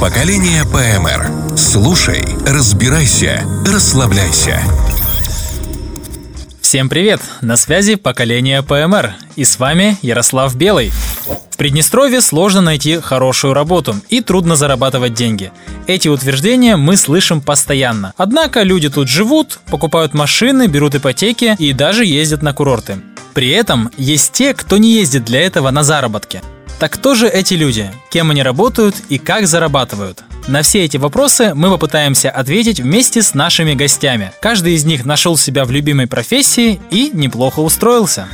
Поколение ПМР. Слушай, разбирайся, расслабляйся. Всем привет! На связи поколение ПМР. И с вами Ярослав Белый. В Приднестровье сложно найти хорошую работу и трудно зарабатывать деньги. Эти утверждения мы слышим постоянно. Однако люди тут живут, покупают машины, берут ипотеки и даже ездят на курорты. При этом есть те, кто не ездит для этого на заработки. Так кто же эти люди? Кем они работают и как зарабатывают? На все эти вопросы мы попытаемся ответить вместе с нашими гостями. Каждый из них нашел себя в любимой профессии и неплохо устроился.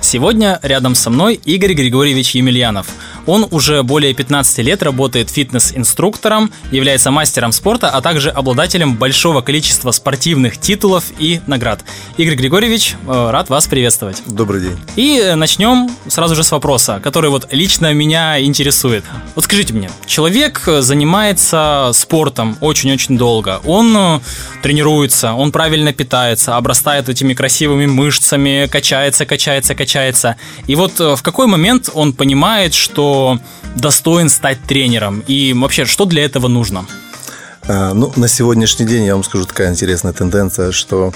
Сегодня рядом со мной Игорь Григорьевич Емельянов. Он уже более 15 лет работает фитнес-инструктором, является мастером спорта, а также обладателем большого количества спортивных титулов и наград. Игорь Григорьевич, э, рад вас приветствовать. Добрый день. И начнем сразу же с вопроса, который вот лично меня интересует. Вот скажите мне, человек занимается спортом очень-очень долго, он э, тренируется, он правильно питается, обрастает этими красивыми мышцами, качается, качается, качается. И вот э, в какой момент он понимает, что достоин стать тренером? И вообще, что для этого нужно? А, ну, на сегодняшний день, я вам скажу, такая интересная тенденция, что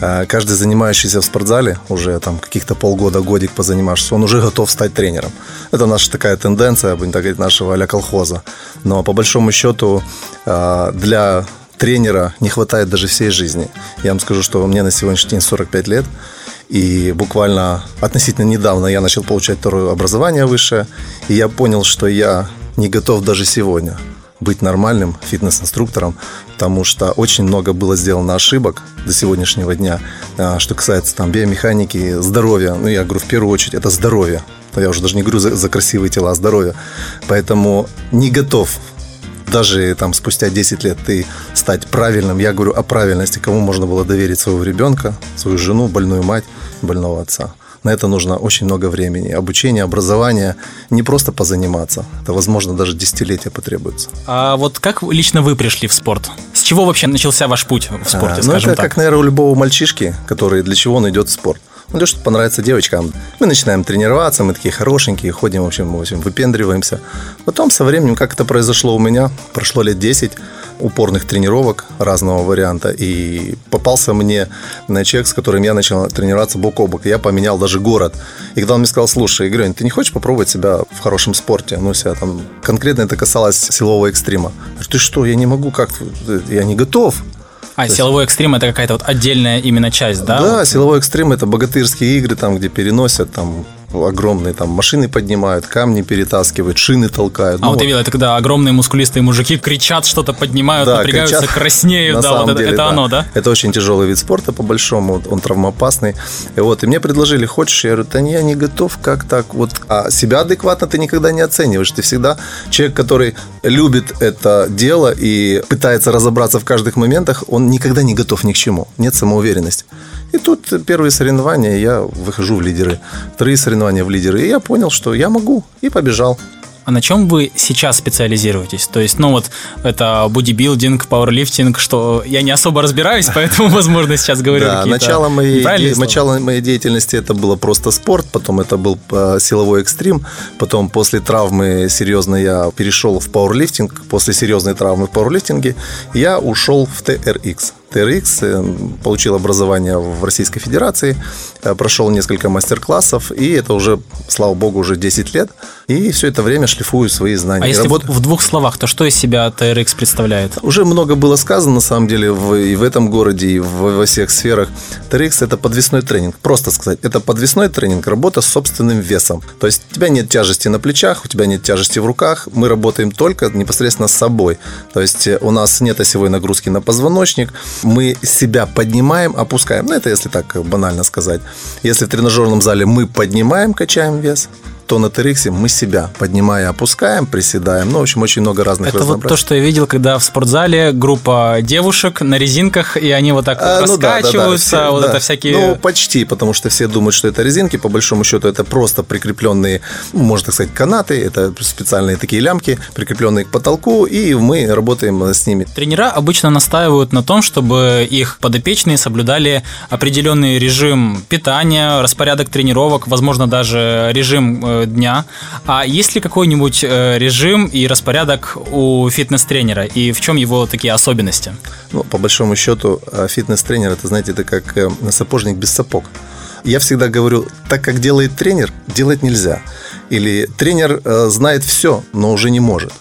а, каждый занимающийся в спортзале, уже там каких-то полгода, годик позанимавшись, он уже готов стать тренером. Это наша такая тенденция, будем так говорить, нашего а колхоза. Но по большому счету а, для тренера не хватает даже всей жизни. Я вам скажу, что мне на сегодняшний день 45 лет, и буквально относительно недавно я начал получать второе образование высшее, и я понял, что я не готов даже сегодня быть нормальным фитнес-инструктором, потому что очень много было сделано ошибок до сегодняшнего дня, а, что касается там биомеханики, здоровья. Ну, я говорю, в первую очередь, это здоровье. Я уже даже не говорю за, за красивые тела, а здоровье. Поэтому не готов даже там спустя 10 лет ты стать правильным, я говорю о правильности, кому можно было доверить своего ребенка, свою жену, больную мать, больного отца. На это нужно очень много времени. Обучение, образование, не просто позаниматься. Это, возможно, даже десятилетия потребуется. А вот как лично вы пришли в спорт? С чего вообще начался ваш путь в спорте, а, ну, это так? как, наверное, у любого мальчишки, который для чего он идет в спорт. Ну, что понравится девочкам. Мы начинаем тренироваться, мы такие хорошенькие, ходим, в общем, в общем, выпендриваемся. Потом со временем, как это произошло у меня, прошло лет 10 упорных тренировок разного варианта, и попался мне на человек, с которым я начал тренироваться бок о бок. Я поменял даже город. И когда он мне сказал, слушай, Игорь, ты не хочешь попробовать себя в хорошем спорте? Ну, себя там... Конкретно это касалось силового экстрима. Я говорю, ты что, я не могу, как Я не готов. А, То силовой экстрим это какая-то вот отдельная именно часть, да? Да, вот? силовой экстрим это богатырские игры, там, где переносят там огромные там машины поднимают, камни перетаскивают, шины толкают. А ну, вот видел, это когда огромные мускулистые мужики кричат, что-то поднимают, да, напрягаются, кричат, краснеют, да, вот деле, это, это да. оно, да? Это очень тяжелый вид спорта, по большому, он травмоопасный. И вот, и мне предложили, хочешь? Я говорю, да не, я не готов, как так? Вот, а себя адекватно ты никогда не оцениваешь. Ты всегда человек, который любит это дело и пытается разобраться в каждых моментах, он никогда не готов ни к чему. Нет самоуверенности. И тут первые соревнования, я выхожу в лидеры. Вторые соревнования в лидеры. И я понял, что я могу. И побежал. А на чем вы сейчас специализируетесь? То есть, ну вот, это бодибилдинг, пауэрлифтинг, что я не особо разбираюсь, поэтому, возможно, сейчас говорю Да, начало моей, начало моей деятельности это было просто спорт, потом это был э, силовой экстрим, потом после травмы серьезно я перешел в пауэрлифтинг, после серьезной травмы в пауэрлифтинге я ушел в TRX. TRX, получил образование в Российской Федерации, э, прошел несколько мастер-классов, и это уже, слава богу, уже 10 лет. И все это время шлифую свои знания. А если работ... в двух словах, то что из себя TRX представляет? Уже много было сказано, на самом деле, в, и в этом городе, и в, во всех сферах. TRX – это подвесной тренинг. Просто сказать, это подвесной тренинг, работа с собственным весом. То есть у тебя нет тяжести на плечах, у тебя нет тяжести в руках, мы работаем только непосредственно с собой. То есть э, у нас нет осевой нагрузки на позвоночник, мы себя поднимаем, опускаем. Ну, это если так банально сказать. Если в тренажерном зале мы поднимаем, качаем вес, то на TRX мы себя поднимая, опускаем, приседаем. Ну, в общем, очень много разных Это вот то, что я видел, когда в спортзале группа девушек на резинках, и они вот так а, раскачиваются, ну, да, да, да, все, вот да. это всякие... Ну, почти, потому что все думают, что это резинки. По большому счету, это просто прикрепленные, ну, можно так сказать, канаты. Это специальные такие лямки, прикрепленные к потолку, и мы работаем с ними. Тренера обычно настаивают на том, чтобы их подопечные соблюдали определенный режим питания, распорядок тренировок, возможно, даже режим э, э, дня. А есть ли какой-нибудь э, режим и распорядок у фитнес-тренера? И в чем его такие особенности? Ну, по большому счету, э, фитнес-тренер, это, знаете, это как э, сапожник без сапог. Я всегда говорю, так как делает тренер, делать нельзя. Или тренер знает все, но уже не может.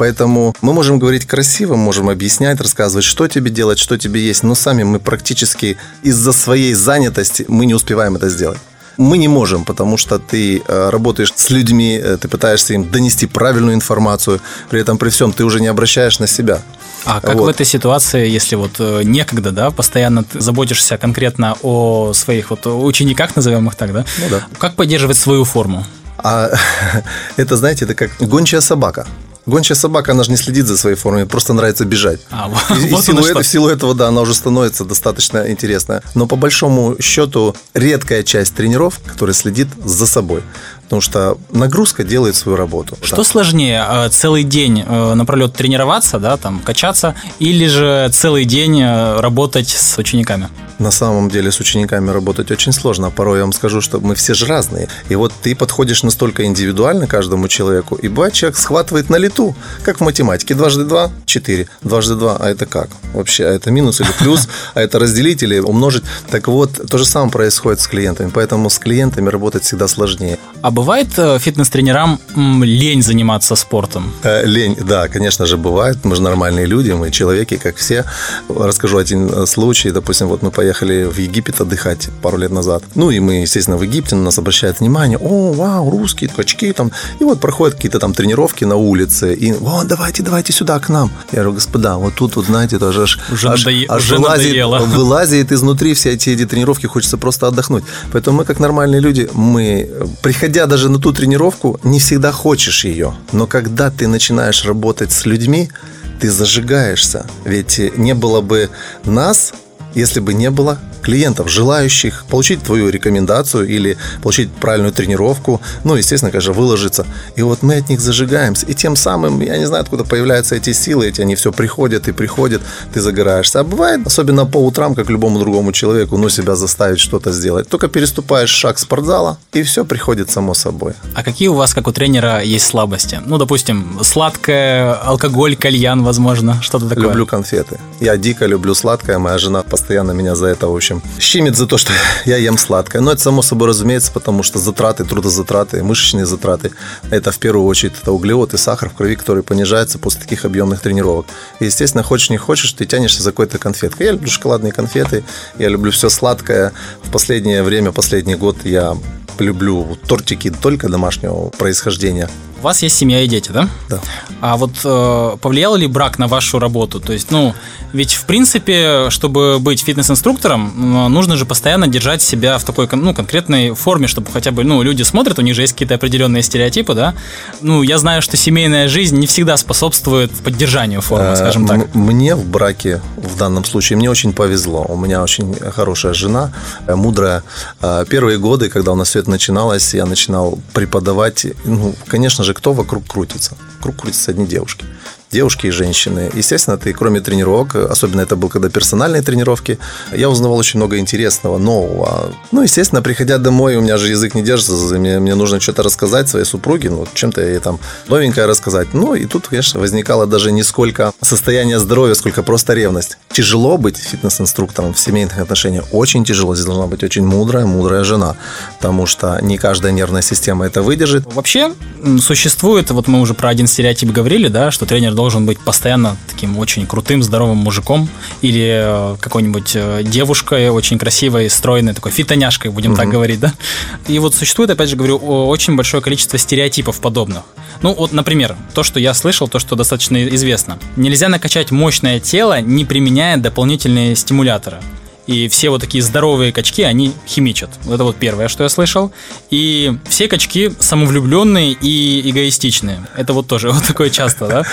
Поэтому мы можем говорить красиво, можем объяснять, рассказывать, что тебе делать, что тебе есть, но сами мы практически из-за своей занятости мы не успеваем это сделать. Мы не можем, потому что ты э, работаешь с людьми, э, ты пытаешься им донести правильную информацию, при этом при всем ты уже не обращаешь на себя. А как вот. в этой ситуации, если вот э, некогда, да, постоянно ты заботишься конкретно о своих вот учениках, назовем их так, да? Ну да. Как поддерживать свою форму? А это, знаете, это как гончая собака. Гончая собака, она же не следит за своей формой, просто нравится бежать. А, и, вот и силу это, в силу этого, да, она уже становится достаточно интересная. Но по большому счету, редкая часть тренеров, которая следит за собой. Потому что нагрузка делает свою работу. Что да. сложнее, э, целый день э, напролет тренироваться, да, там, качаться, или же целый день э, работать с учениками? На самом деле с учениками работать очень сложно. Порой я вам скажу, что мы все же разные. И вот ты подходишь настолько индивидуально каждому человеку, и бывает, человек схватывает на лету, как в математике. Дважды два – четыре. Дважды два – а это как? Вообще, а это минус или плюс? А это разделить или умножить? Так вот, то же самое происходит с клиентами. Поэтому с клиентами работать всегда сложнее. А бывает э, фитнес-тренерам лень заниматься спортом? Э, лень, да, конечно же, бывает. Мы же нормальные люди, мы человеки, как все. Расскажу один э, случай. Допустим, вот мы поехали в Египет отдыхать пару лет назад. Ну, и мы, естественно, в Египте на нас обращают внимание. О, вау, русские качки там. И вот проходят какие-то там тренировки на улице. И, вот, давайте, давайте сюда к нам. Я говорю, господа, вот тут, вот, знаете, тоже аж, уже аж, надоe... аж уже вылазит, надоело. вылазит изнутри все эти, эти тренировки, хочется просто отдохнуть. Поэтому мы, как нормальные люди, мы, приходя даже на ту тренировку, не всегда хочешь ее. Но когда ты начинаешь работать с людьми, ты зажигаешься. Ведь не было бы нас, если бы не было клиентов, желающих получить твою рекомендацию или получить правильную тренировку, ну, естественно, конечно, выложиться. И вот мы от них зажигаемся. И тем самым, я не знаю, откуда появляются эти силы, эти они все приходят и приходят, ты загораешься. А бывает, особенно по утрам, как любому другому человеку, ну, себя заставить что-то сделать. Только переступаешь шаг спортзала, и все приходит само собой. А какие у вас, как у тренера, есть слабости? Ну, допустим, сладкое, алкоголь, кальян, возможно, что-то такое. Люблю конфеты. Я дико люблю сладкое, моя жена постоянно меня за это, в общем, щемит за то, что я ем сладкое. Но это само собой разумеется, потому что затраты, трудозатраты, мышечные затраты, это в первую очередь это углевод и сахар в крови, который понижается после таких объемных тренировок. И, естественно, хочешь не хочешь, ты тянешься за какой-то конфеткой. Я люблю шоколадные конфеты, я люблю все сладкое. В последнее время, последний год я люблю тортики только домашнего происхождения. У вас есть семья и дети, да? Да. А вот э, повлиял ли брак на вашу работу? То есть, ну, ведь в принципе, чтобы быть фитнес-инструктором, нужно же постоянно держать себя в такой, ну, конкретной форме, чтобы хотя бы, ну, люди смотрят, у них же есть какие-то определенные стереотипы, да? Ну, я знаю, что семейная жизнь не всегда способствует поддержанию формы, скажем так. Мне в браке в данном случае мне очень повезло. У меня очень хорошая жена, э, мудрая. Э, первые годы, когда у нас все это начиналось, я начинал преподавать, ну, конечно же, же, кто вокруг крутится? Вокруг крутятся одни девушки девушки и женщины. Естественно, ты, кроме тренировок, особенно это был когда персональные тренировки, я узнавал очень много интересного, нового. Ну, естественно, приходя домой, у меня же язык не держится, мне, мне нужно что-то рассказать своей супруге, ну, чем-то ей там новенькое рассказать. Ну, и тут, конечно, возникало даже не сколько состояние здоровья, сколько просто ревность. Тяжело быть фитнес-инструктором в семейных отношениях, очень тяжело. Здесь должна быть очень мудрая, мудрая жена, потому что не каждая нервная система это выдержит. Вообще, существует, вот мы уже про один стереотип говорили, да, что тренер должен быть постоянно таким очень крутым, здоровым мужиком или э, какой-нибудь э, девушкой очень красивой, стройной, такой фитоняшкой, будем mm-hmm. так говорить, да? И вот существует, опять же говорю, очень большое количество стереотипов подобных. Ну, вот, например, то, что я слышал, то, что достаточно известно. Нельзя накачать мощное тело, не применяя дополнительные стимуляторы. И все вот такие здоровые качки, они химичат. Это вот первое, что я слышал. И все качки самовлюбленные и эгоистичные. Это вот тоже вот такое часто, да?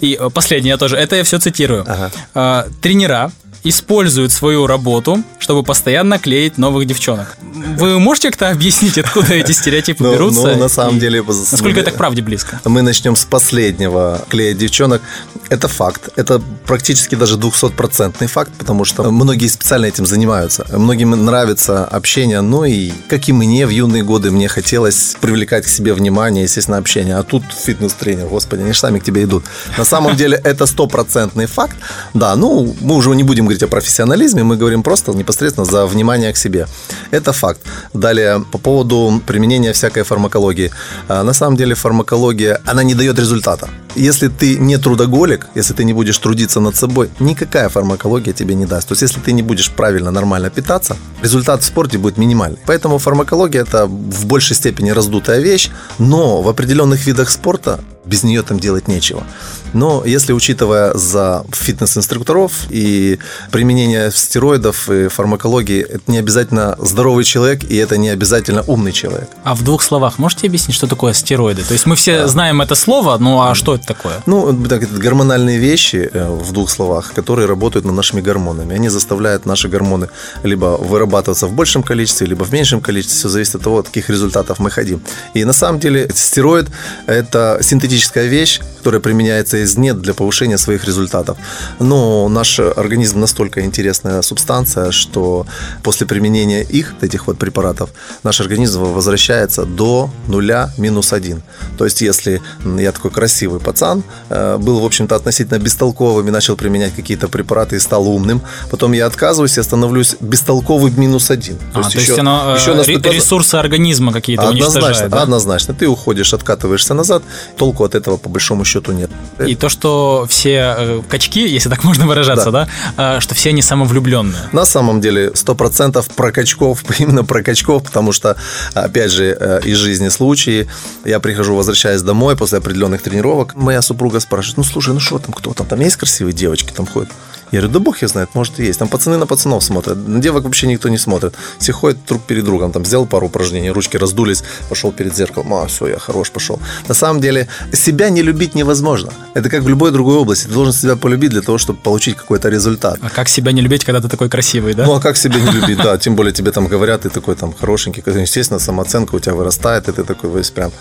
И э, последнее тоже, это я все цитирую. Ага. А, тренера используют свою работу, чтобы постоянно клеить новых девчонок. Вы можете как-то объяснить, откуда эти стереотипы ну, берутся? Ну, на самом деле... Насколько это к правде близко? Мы начнем с последнего клеить девчонок. Это факт. Это практически даже 200-процентный факт, потому что многие специально этим занимаются. Многим нравится общение, ну и, как и мне, в юные годы мне хотелось привлекать к себе внимание, естественно, общение. А тут фитнес-тренер, господи, они же сами к тебе идут. На самом деле это стопроцентный факт. Да, ну, мы уже не будем говорить о профессионализме, мы говорим просто непосредственно за внимание к себе. Это факт. Далее, по поводу применения всякой фармакологии. А, на самом деле фармакология, она не дает результата. Если ты не трудоголик, если ты не будешь трудиться над собой, никакая фармакология тебе не даст. То есть, если ты не будешь правильно, нормально питаться, результат в спорте будет минимальный. Поэтому фармакология это в большей степени раздутая вещь, но в определенных видах спорта без нее там делать нечего. Но если учитывая за фитнес-инструкторов и применение стероидов и фармакологии, это не обязательно здоровый человек и это не обязательно умный человек. А в двух словах можете объяснить, что такое стероиды? То есть мы все знаем это слово, ну а что это такое? Ну, так, это гормональные вещи, э, в двух словах, которые работают над нашими гормонами. Они заставляют наши гормоны либо вырабатываться в большем количестве, либо в меньшем количестве. Все зависит от того, от каких результатов мы хотим. И на самом деле стероид – это синтетическая вещь, которая применяется из нет для повышения своих результатов. Но наш организм настолько интересная субстанция, что после применения их, этих вот препаратов, наш организм возвращается до нуля минус один. То есть, если я такой красивый пацан, э, был, в общем-то, относительно бестолковым и начал применять какие-то препараты и стал умным, потом я отказываюсь и становлюсь бестолковым минус один. То, а, есть, то еще, есть оно, еще э, ресурсы организма какие-то однозначно, уничтожает, да? Однозначно. Ты уходишь, откатываешься назад, толку от этого по большому счету нет. И то, что все э, качки, если так можно выражаться, да, да что все они самовлюбленные. На самом деле, сто процентов про качков, именно про качков, потому что, опять же, из жизни случаи, я прихожу, возвращаясь домой после определенных тренировок, моя супруга спрашивает, ну слушай, ну что там, кто там, там есть красивые девочки, там ходят? Я говорю, да бог я знает, может и есть. Там пацаны на пацанов смотрят, на девок вообще никто не смотрит. Все ходят друг перед другом, там сделал пару упражнений, ручки раздулись, пошел перед зеркалом, а, все, я хорош, пошел. На самом деле, себя не любить невозможно. Это как в любой другой области. Ты должен себя полюбить для того, чтобы получить какой-то результат. А как себя не любить, когда ты такой красивый, да? Ну, а как себя не любить, да. Тем более тебе там говорят, ты такой там хорошенький. Естественно, самооценка у тебя вырастает, и ты такой весь прям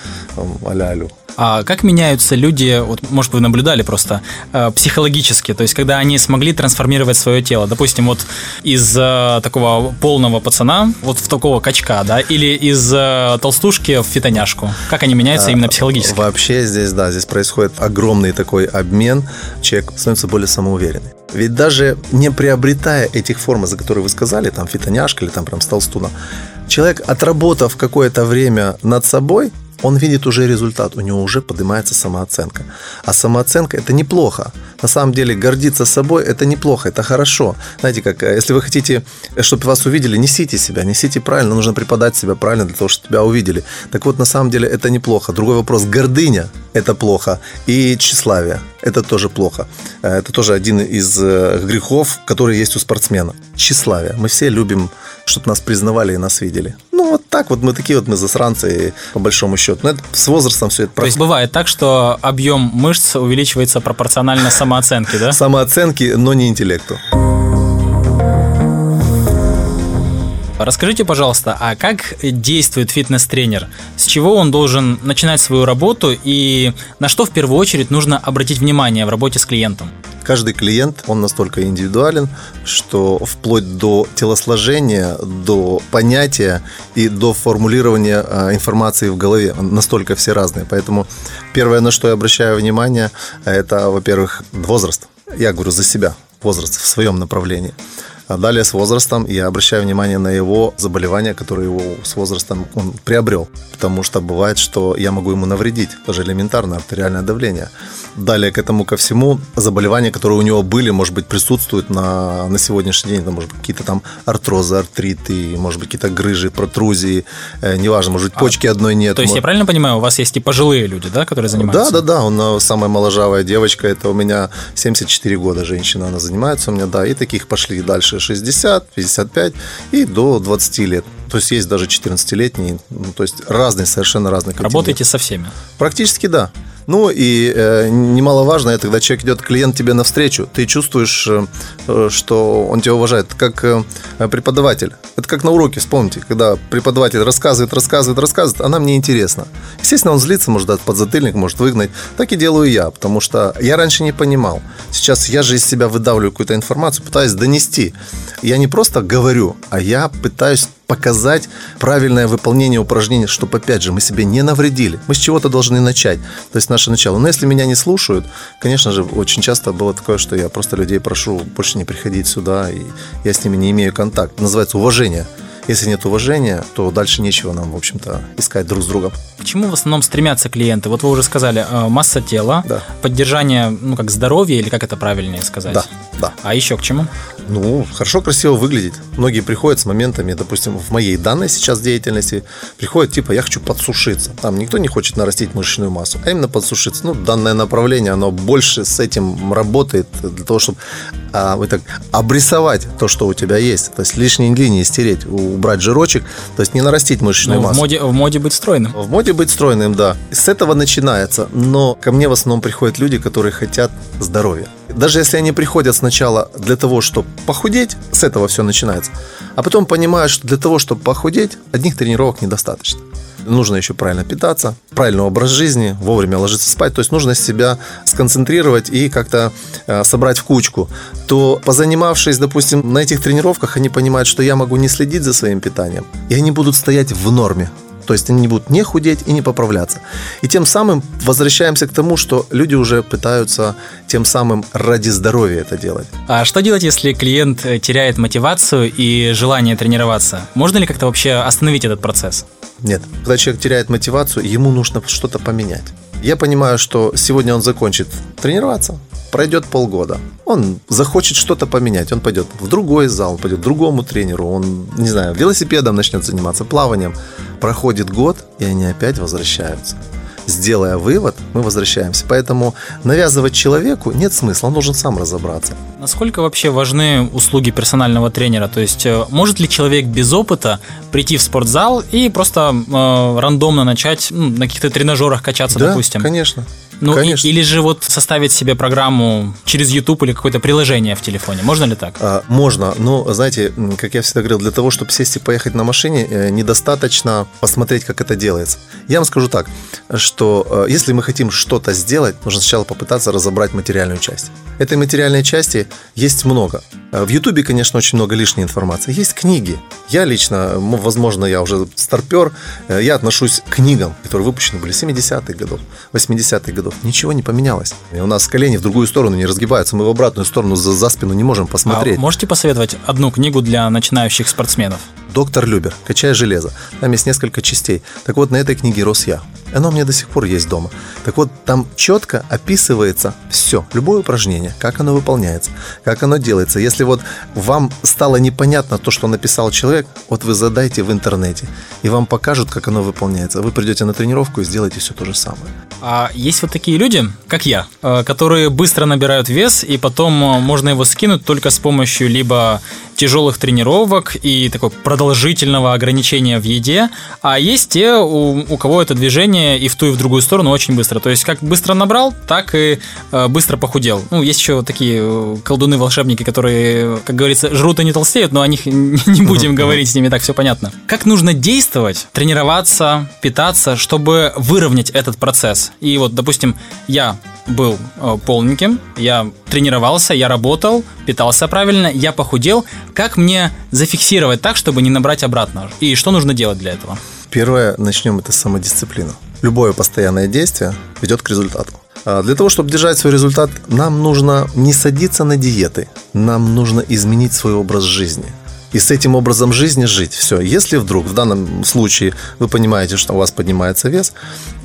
аля-алю. А как меняются люди, вот, может, вы наблюдали просто, э, психологически, то есть, когда они смогли трансформировать свое тело, допустим, вот из э, такого полного пацана, вот в такого качка, да, или из э, толстушки в фитоняшку, как они меняются а, именно психологически? Вообще здесь, да, здесь происходит огромный такой обмен, человек становится более самоуверенный. Ведь даже не приобретая этих форм, за которые вы сказали, там фитоняшка или там прям столстуна, человек, отработав какое-то время над собой, он видит уже результат, у него уже поднимается самооценка. А самооценка это неплохо. На самом деле гордиться собой это неплохо, это хорошо. Знаете, как э, если вы хотите, чтобы вас увидели, несите себя, несите правильно, нужно преподать себя правильно для того, чтобы тебя увидели. Так вот, на самом деле это неплохо. Другой вопрос, гордыня это плохо, и тщеславие это тоже плохо. Э, это тоже один из э, грехов, который есть у спортсмена. Тщеславие. Мы все любим, чтобы нас признавали и нас видели. Ну, вот так вот мы такие вот мы засранцы, по большому счету. Но это с возрастом все это То есть бывает так, что объем мышц увеличивается пропорционально самооценке, да? Самооценке, но не интеллекту. Расскажите, пожалуйста, а как действует фитнес-тренер? С чего он должен начинать свою работу и на что в первую очередь нужно обратить внимание в работе с клиентом? Каждый клиент, он настолько индивидуален, что вплоть до телосложения, до понятия и до формулирования а, информации в голове настолько все разные. Поэтому первое, на что я обращаю внимание, это, во-первых, возраст. Я говорю за себя, возраст в своем направлении. А далее с возрастом я обращаю внимание на его заболевания, которые его с возрастом он приобрел. Потому что бывает, что я могу ему навредить. Даже элементарное артериальное давление. Далее к этому ко всему заболевания, которые у него были, может быть, присутствуют на, на сегодняшний день. Это, может быть, какие-то там артрозы, артриты, может быть, какие-то грыжи, протрузии. Э, неважно, может быть, почки а, одной нет. То есть, может... я правильно понимаю, у вас есть и пожилые люди, да, которые занимаются? Да, да, да. Он э, самая моложавая девочка. Это у меня 74 года женщина. Она занимается у меня, да. И таких пошли дальше 60, 55 и до 20 лет. То есть есть даже 14-летние, ну, то есть разные, совершенно разные категории. Работаете со всеми? Практически да. Ну и э, немаловажно, когда человек идет, клиент тебе навстречу, ты чувствуешь, э, э, что он тебя уважает, как э, преподаватель. Это как на уроке, вспомните, когда преподаватель рассказывает, рассказывает, рассказывает, а нам неинтересно. Естественно, он злится, может дать подзатыльник, может выгнать. Так и делаю я, потому что я раньше не понимал. Сейчас я же из себя выдавливаю какую-то информацию, пытаюсь донести. Я не просто говорю, а я пытаюсь показать правильное выполнение упражнений, чтобы, опять же, мы себе не навредили. Мы с чего-то должны начать. То есть наше начало. Но если меня не слушают, конечно же, очень часто было такое, что я просто людей прошу больше не приходить сюда, и я с ними не имею контакта. Называется уважение. Если нет уважения, то дальше нечего нам, в общем-то, искать друг с другом. К чему в основном стремятся клиенты? Вот вы уже сказали, э, масса тела, да. поддержание, ну, как здоровья, или как это правильнее сказать? Да, да. А еще к чему? Ну, хорошо, красиво выглядеть. Многие приходят с моментами, допустим, в моей данной сейчас деятельности, приходят типа, я хочу подсушиться. Там никто не хочет нарастить мышечную массу, а именно подсушиться. Ну, данное направление, оно больше с этим работает для того, чтобы а, вы так обрисовать то, что у тебя есть. То есть лишние линии стереть, убрать жирочек, то есть не нарастить мышечную ну, массу. В моде, в моде быть стройным. В моде быть стройным, да. С этого начинается. Но ко мне в основном приходят люди, которые хотят здоровья. Даже если они приходят сначала для того, чтобы похудеть, с этого все начинается. А потом понимают, что для того, чтобы похудеть, одних тренировок недостаточно. Нужно еще правильно питаться, правильный образ жизни, вовремя ложиться спать. То есть нужно себя сконцентрировать и как-то э, собрать в кучку. То позанимавшись, допустим, на этих тренировках, они понимают, что я могу не следить за своим питанием. И они будут стоять в норме. То есть они не будут не худеть и не поправляться. И тем самым возвращаемся к тому, что люди уже пытаются тем самым ради здоровья это делать. А что делать, если клиент э, теряет мотивацию и желание тренироваться? Можно ли как-то вообще остановить этот процесс? Нет. Когда человек теряет мотивацию, ему нужно что-то поменять. Я понимаю, что сегодня он закончит тренироваться, пройдет полгода, он захочет что-то поменять, он пойдет в другой зал, пойдет к другому тренеру, он, не знаю, велосипедом начнет заниматься, плаванием. Проходит год, и они опять возвращаются сделая вывод, мы возвращаемся. Поэтому навязывать человеку нет смысла, он должен сам разобраться. Насколько вообще важны услуги персонального тренера? То есть э, может ли человек без опыта прийти в спортзал и просто э, рандомно начать ну, на каких-то тренажерах качаться, да, допустим? конечно. Ну, Конечно. И, или же вот составить себе программу через YouTube или какое-то приложение в телефоне. Можно ли так? А, можно. Но, знаете, как я всегда говорил, для того, чтобы сесть и поехать на машине, э, недостаточно посмотреть, как это делается. Я вам скажу так, что э, если мы хотим что-то сделать, нужно сначала попытаться разобрать материальную часть. Этой материальной части есть много. Э, в Ютубе, конечно, очень много лишней информации. Есть книги. Я лично, возможно, я уже старпер, я отношусь к книгам, которые выпущены были 70-х годов, 80-х годов ничего не поменялось. И у нас колени в другую сторону не разгибаются, мы в обратную сторону за, за спину не можем посмотреть. А можете посоветовать одну книгу для начинающих спортсменов? «Доктор Любер. Качая железо». Там есть несколько частей. Так вот, на этой книге рос я. Оно у меня до сих пор есть дома. Так вот, там четко описывается все, любое упражнение, как оно выполняется, как оно делается. Если вот вам стало непонятно то, что написал человек, вот вы задайте в интернете, и вам покажут, как оно выполняется. Вы придете на тренировку и сделаете все то же самое. А есть вот такие люди, как я, э, которые быстро набирают вес, и потом э, можно его скинуть только с помощью либо тяжелых тренировок и такой продолжительного ограничения в еде, а есть те, у, у кого это движение и в ту, и в другую сторону очень быстро. То есть как быстро набрал, так и э, быстро похудел. Ну, есть еще такие э, колдуны-волшебники, которые, как говорится, жрут и не толстеют, но о них не будем говорить, с ними так все понятно. Как нужно действовать, тренироваться, питаться, чтобы выровнять этот процесс? И вот, допустим, я был э, полненьким, я тренировался, я работал, питался правильно, я похудел. Как мне зафиксировать так, чтобы не набрать обратно? И что нужно делать для этого? Первое, начнем это с самодисциплины. Любое постоянное действие ведет к результату. А для того, чтобы держать свой результат, нам нужно не садиться на диеты, нам нужно изменить свой образ жизни и с этим образом жизни жить. Все. Если вдруг в данном случае вы понимаете, что у вас поднимается вес,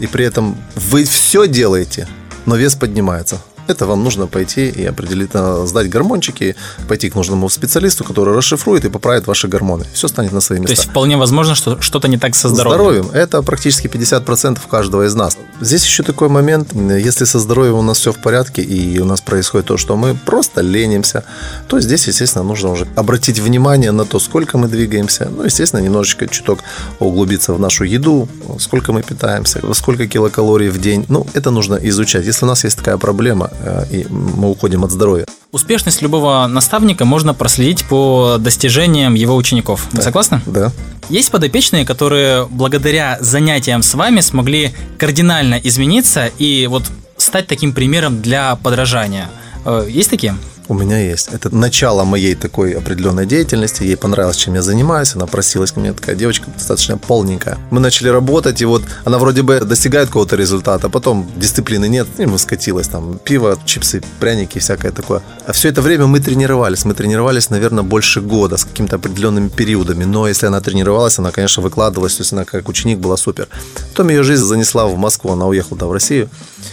и при этом вы все делаете но вес поднимается. Это вам нужно пойти и определить, э, сдать гормончики, пойти к нужному специалисту, который расшифрует и поправит ваши гормоны. Все станет на свои места. То есть вполне возможно, что что-то не так со здоровьем. Здоровьем. Это практически 50% каждого из нас. Здесь еще такой момент, если со здоровьем у нас все в порядке и у нас происходит то, что мы просто ленимся, то здесь, естественно, нужно уже обратить внимание на то, сколько мы двигаемся. Ну, естественно, немножечко чуток углубиться в нашу еду, сколько мы питаемся, сколько килокалорий в день. Ну, это нужно изучать. Если у нас есть такая проблема, и мы уходим от здоровья. Успешность любого наставника можно проследить по достижениям его учеников. Вы Да. согласны? Да. Есть подопечные, которые благодаря занятиям с вами смогли кардинально измениться и вот стать таким примером для подражания. Э, Есть такие? У меня есть. Это начало моей такой определенной деятельности. Ей понравилось, чем я занимаюсь. Она просилась ко мне, такая девочка достаточно полненькая. Мы начали работать, и вот она вроде бы достигает какого-то результата, а потом дисциплины нет, и мы скатилась. Там пиво, чипсы, пряники, всякое такое. А все это время мы тренировались. Мы тренировались, наверное, больше года с какими-то определенными периодами. Но если она тренировалась, она, конечно, выкладывалась. То есть она как ученик была супер. Потом ее жизнь занесла в Москву. Она уехала да, в Россию.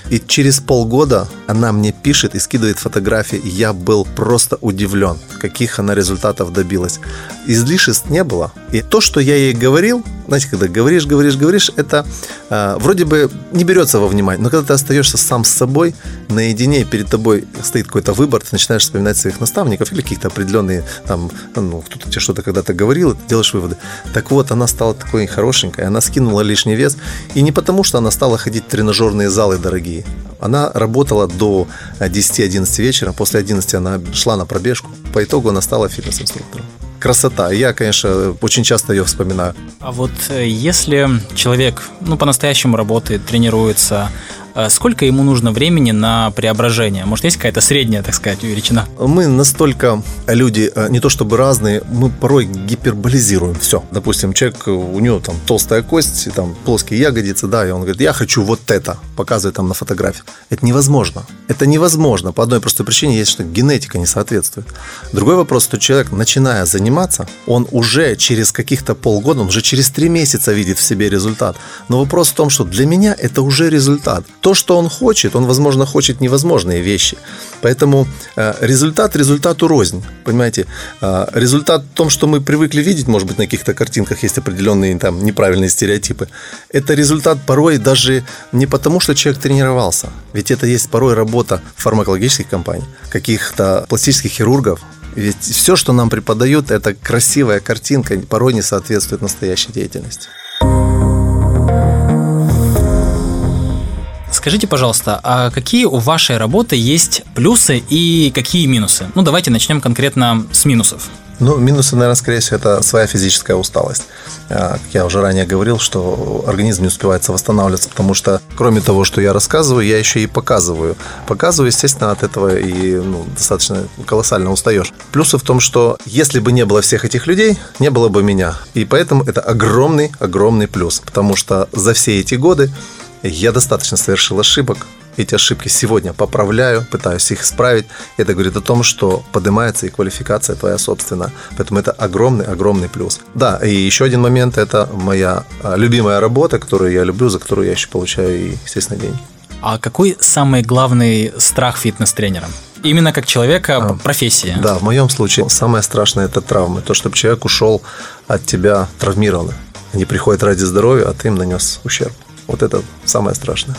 И через полгода она мне пишет и скидывает фотографии. И я был просто удивлен, каких она результатов добилась. Излишеств не было. И то, что я ей говорил, знаете, когда говоришь, говоришь, говоришь, это э, вроде бы не берется во внимание. Но когда ты остаешься сам с собой, наедине, перед тобой стоит какой-то выбор, ты начинаешь вспоминать своих наставников или каких-то определенные, там, ну, кто-то тебе что-то когда-то говорил, ты делаешь выводы. Так вот, она стала такой хорошенькой, она скинула лишний вес. И не потому, что она стала ходить в тренажерные залы дорогие. Она работала до 10-11 вечера. После 11 она шла на пробежку. По итогу она стала фитнес-инструктором. Красота. Я, конечно, очень часто ее вспоминаю. А вот э, если человек, ну, по-настоящему работает, тренируется, сколько ему нужно времени на преображение? Может, есть какая-то средняя, так сказать, величина? Мы настолько люди, э, не то чтобы разные, мы порой гиперболизируем все. Допустим, человек, э, у него там толстая кость, там плоские ягодицы, да, и он говорит, я хочу вот это, показывает там на фотографии. Это невозможно. Это невозможно по одной простой причине, есть что генетика не соответствует. Другой вопрос, что человек, начиная заниматься, он уже через каких-то полгода, он уже через три месяца видит в себе результат. Но вопрос в том, что для меня это уже результат. То, что он хочет, он, возможно, хочет невозможные вещи. Поэтому э, результат результату рознь. Понимаете, Э, результат в том, что мы привыкли видеть, может быть, на каких-то картинках есть определенные там неправильные стереотипы. Это результат порой даже не потому, что человек тренировался. Ведь это есть порой работа фармакологических компаний, каких-то пластических хирургов, ведь все, что нам преподают, это красивая картинка, порой не соответствует настоящей деятельности. Скажите, пожалуйста, а какие у вашей работы есть плюсы и какие минусы? Ну, давайте начнем конкретно с минусов. Ну, минусы, наверное, скорее всего, это своя физическая усталость. А, Как я уже ранее говорил, что организм не успевает восстанавливаться, потому что, кроме того, что я рассказываю, я еще и показываю. Показываю, естественно, от этого и ну, достаточно колоссально устаешь. Плюсы в том, что если бы не было всех этих людей, не было бы меня. И поэтому это огромный, огромный плюс, потому что за все эти годы я достаточно совершил ошибок. Эти ошибки сегодня поправляю, пытаюсь их исправить. Это говорит о том, что поднимается и квалификация твоя собственная. Поэтому это огромный-огромный плюс. Да, и еще один момент – это моя а, любимая работа, которую я люблю, за которую я еще получаю и, естественно, деньги. А какой самый главный страх фитнес-тренера? Именно как человека А, профессии. Да, в моем случае самое страшное – это травмы. То, чтобы человек ушел от тебя травмированный. Они приходят ради здоровья, а ты им нанес ущерб. Вот это самое страшное.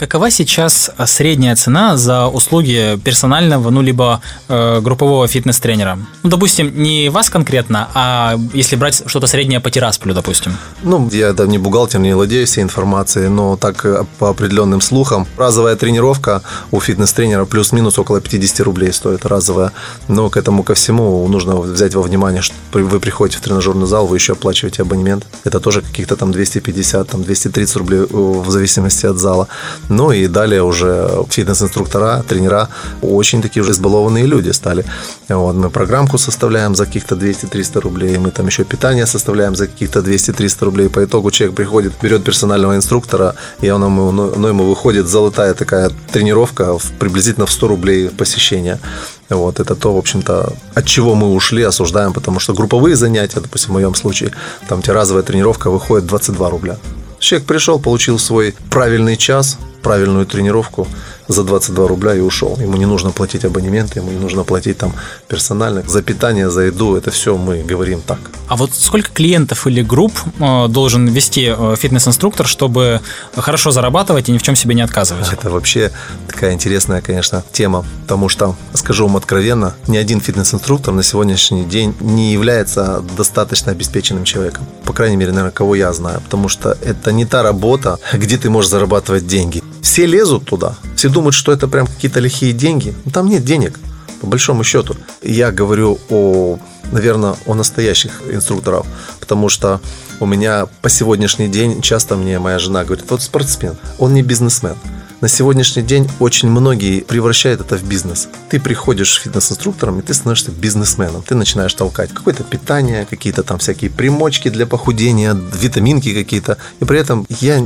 Какова сейчас а, средняя цена за услуги персонального, ну, либо э, группового фитнес-тренера? Ну, допустим, не вас конкретно, а если брать что-то среднее по Тирасполю, допустим. Ну, я да, не бухгалтер, не владею всей информацией, но так э, по определенным слухам, разовая тренировка у фитнес-тренера плюс-минус около 50 рублей стоит разовая. Но к этому ко всему нужно взять во внимание, что вы приходите в тренажерный зал, вы еще оплачиваете абонемент. Это тоже каких-то там 250, там 230 рублей э, в зависимости от зала. Ну и далее уже фитнес-инструктора, тренера, очень такие уже избалованные люди стали. Вот, мы программку составляем за каких-то 200-300 рублей, мы там еще питание составляем за каких-то 200-300 рублей. По итогу человек приходит, берет персонального инструктора, и он ему, ну, ну, ему выходит золотая такая тренировка в, приблизительно в 100 рублей посещения. Вот, это то, в общем-то, от чего мы ушли, осуждаем, потому что групповые занятия, допустим, в моем случае, там тебе разовая тренировка выходит 22 рубля. Человек пришел, получил свой правильный час, правильную тренировку за 22 рубля и ушел. Ему не нужно платить абонементы, ему не нужно платить там персонально. За питание, за еду, это все мы говорим так. А вот сколько клиентов или групп э, должен вести э, фитнес-инструктор, чтобы хорошо зарабатывать и ни в чем себе не отказывать? Это вообще такая интересная, конечно, тема, потому что, скажу вам откровенно, ни один фитнес-инструктор на сегодняшний день не является достаточно обеспеченным человеком. По крайней мере, наверное, кого я знаю, потому что это не та работа, где ты можешь зарабатывать деньги. Все лезут туда, все думают, что это прям какие-то лихие деньги. Но там нет денег, по большому счету. Я говорю о, наверное, о настоящих инструкторах, потому что у меня по сегодняшний день часто мне моя жена говорит, вот спортсмен, он не бизнесмен. На сегодняшний день очень многие превращают это в бизнес. Ты приходишь фитнес-инструктором, и ты становишься бизнесменом. Ты начинаешь толкать какое-то питание, какие-то там всякие примочки для похудения, витаминки какие-то. И при этом я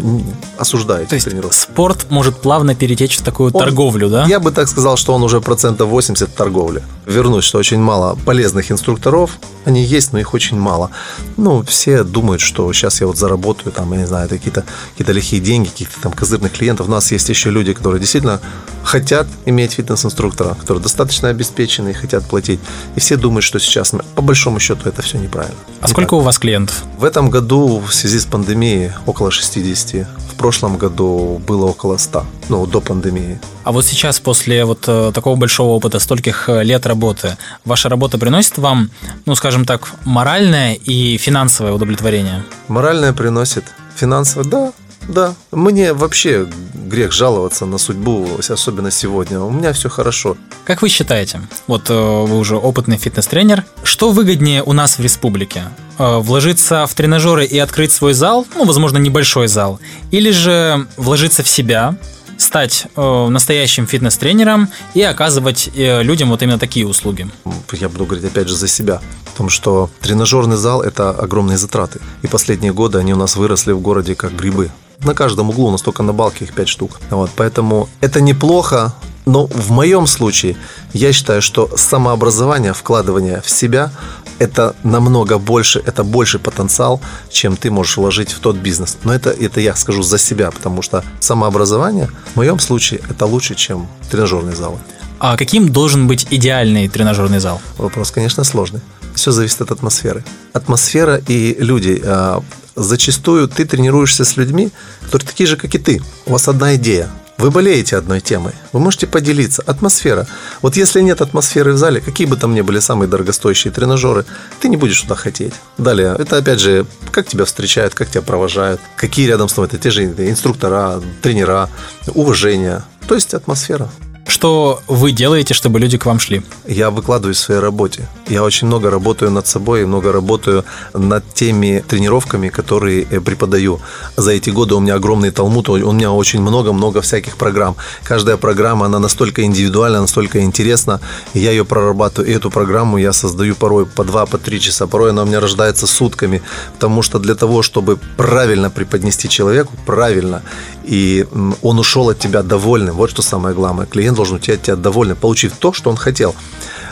осуждаю То есть тренировки. спорт может плавно перетечь в такую он, торговлю, да? Я бы так сказал, что он уже процентов 80 торговли. Вернусь, что очень мало полезных инструкторов. Они есть, но их очень мало. Ну, все думают, что сейчас я вот заработаю, там, я не знаю, какие-то какие лихие деньги, каких-то там козырных клиентов. У нас есть еще люди, которые действительно хотят иметь фитнес-инструктора, которые достаточно обеспечены и хотят платить. И все думают, что сейчас, по большому счету, это все неправильно. А не сколько так. у вас клиентов? В этом году в связи с пандемией около 60. В прошлом году было около 100, ну, до пандемии. А вот сейчас, после вот э, такого большого опыта, стольких э, лет работы, ваша работа приносит вам, ну, скажем так, моральное и финансовое удовлетворение? Моральное приносит. Финансовое, да, да, мне вообще грех жаловаться на судьбу, особенно сегодня. У меня все хорошо. Как вы считаете, вот э, вы уже опытный фитнес-тренер, что выгоднее у нас в республике? Э, вложиться в тренажеры и открыть свой зал, ну, возможно, небольшой зал, или же вложиться в себя, стать э, настоящим фитнес-тренером и оказывать э, людям вот именно такие услуги? Я буду говорить опять же за себя. В том, что тренажерный зал – это огромные затраты. И последние годы они у нас выросли в городе как грибы. На каждом углу, настолько на балке их 5 штук. Вот, поэтому это неплохо, но в моем случае я считаю, что самообразование, вкладывание в себя это намного больше, это больше потенциал, чем ты можешь вложить в тот бизнес. Но это, это я скажу за себя, потому что самообразование в моем случае это лучше, чем тренажерный зал. А каким должен быть идеальный тренажерный зал? Вопрос, конечно, сложный. Все зависит от атмосферы. Атмосфера и люди. А, зачастую ты тренируешься с людьми, которые такие же, как и ты. У вас одна идея. Вы болеете одной темой. Вы можете поделиться. Атмосфера. Вот если нет атмосферы в зале, какие бы там ни были самые дорогостоящие тренажеры, ты не будешь туда хотеть. Далее, это опять же, как тебя встречают, как тебя провожают, какие рядом с тобой, это те же инструктора, тренера, уважение. То есть атмосфера. Что вы делаете, чтобы люди к вам шли? Я выкладываюсь в своей работе. Я очень много работаю над собой много работаю над теми тренировками, которые преподаю. За эти годы у меня огромный талмуд, у меня очень много-много всяких программ. Каждая программа, она настолько индивидуальна, настолько интересна. Я ее прорабатываю. И эту программу я создаю порой по два, по три часа. Порой она у меня рождается сутками. Потому что для того, чтобы правильно преподнести человеку, правильно, и он ушел от тебя довольным, вот что самое главное. Клиент должен уйти от тебя довольный, получив то, что он хотел.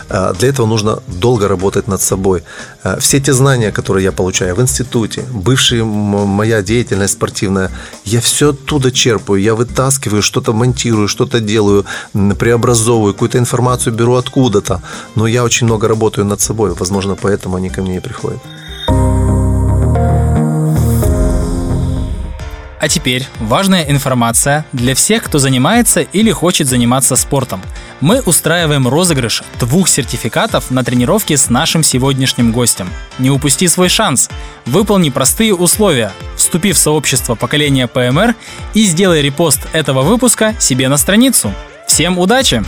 А, для этого нужно долго работать над собой. А, все те знания, которые я получаю в институте, бывшая моя деятельность спортивная, я все оттуда черпаю, я вытаскиваю, что-то монтирую, что-то делаю, преобразовываю, какую-то информацию беру откуда-то. Но я очень много работаю над собой, возможно, поэтому они ко мне и приходят. А теперь важная информация для всех, кто занимается или хочет заниматься спортом. Мы устраиваем розыгрыш двух сертификатов на тренировки с нашим сегодняшним гостем. Не упусти свой шанс. Выполни простые условия. Вступи в сообщество поколения ПМР и сделай репост этого выпуска себе на страницу. Всем удачи!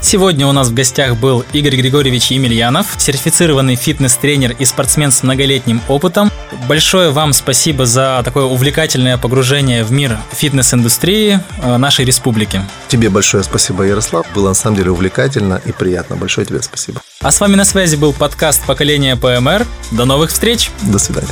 Сегодня у нас в гостях был Игорь Григорьевич Емельянов, сертифицированный фитнес-тренер и спортсмен с многолетним опытом. Большое вам спасибо за такое увлекательное погружение в мир фитнес-индустрии э, нашей республики. Тебе большое спасибо, Ярослав. Было на самом деле увлекательно и приятно. Большое тебе спасибо. А с вами на связи был подкаст «Поколение ПМР». До новых встреч! До свидания.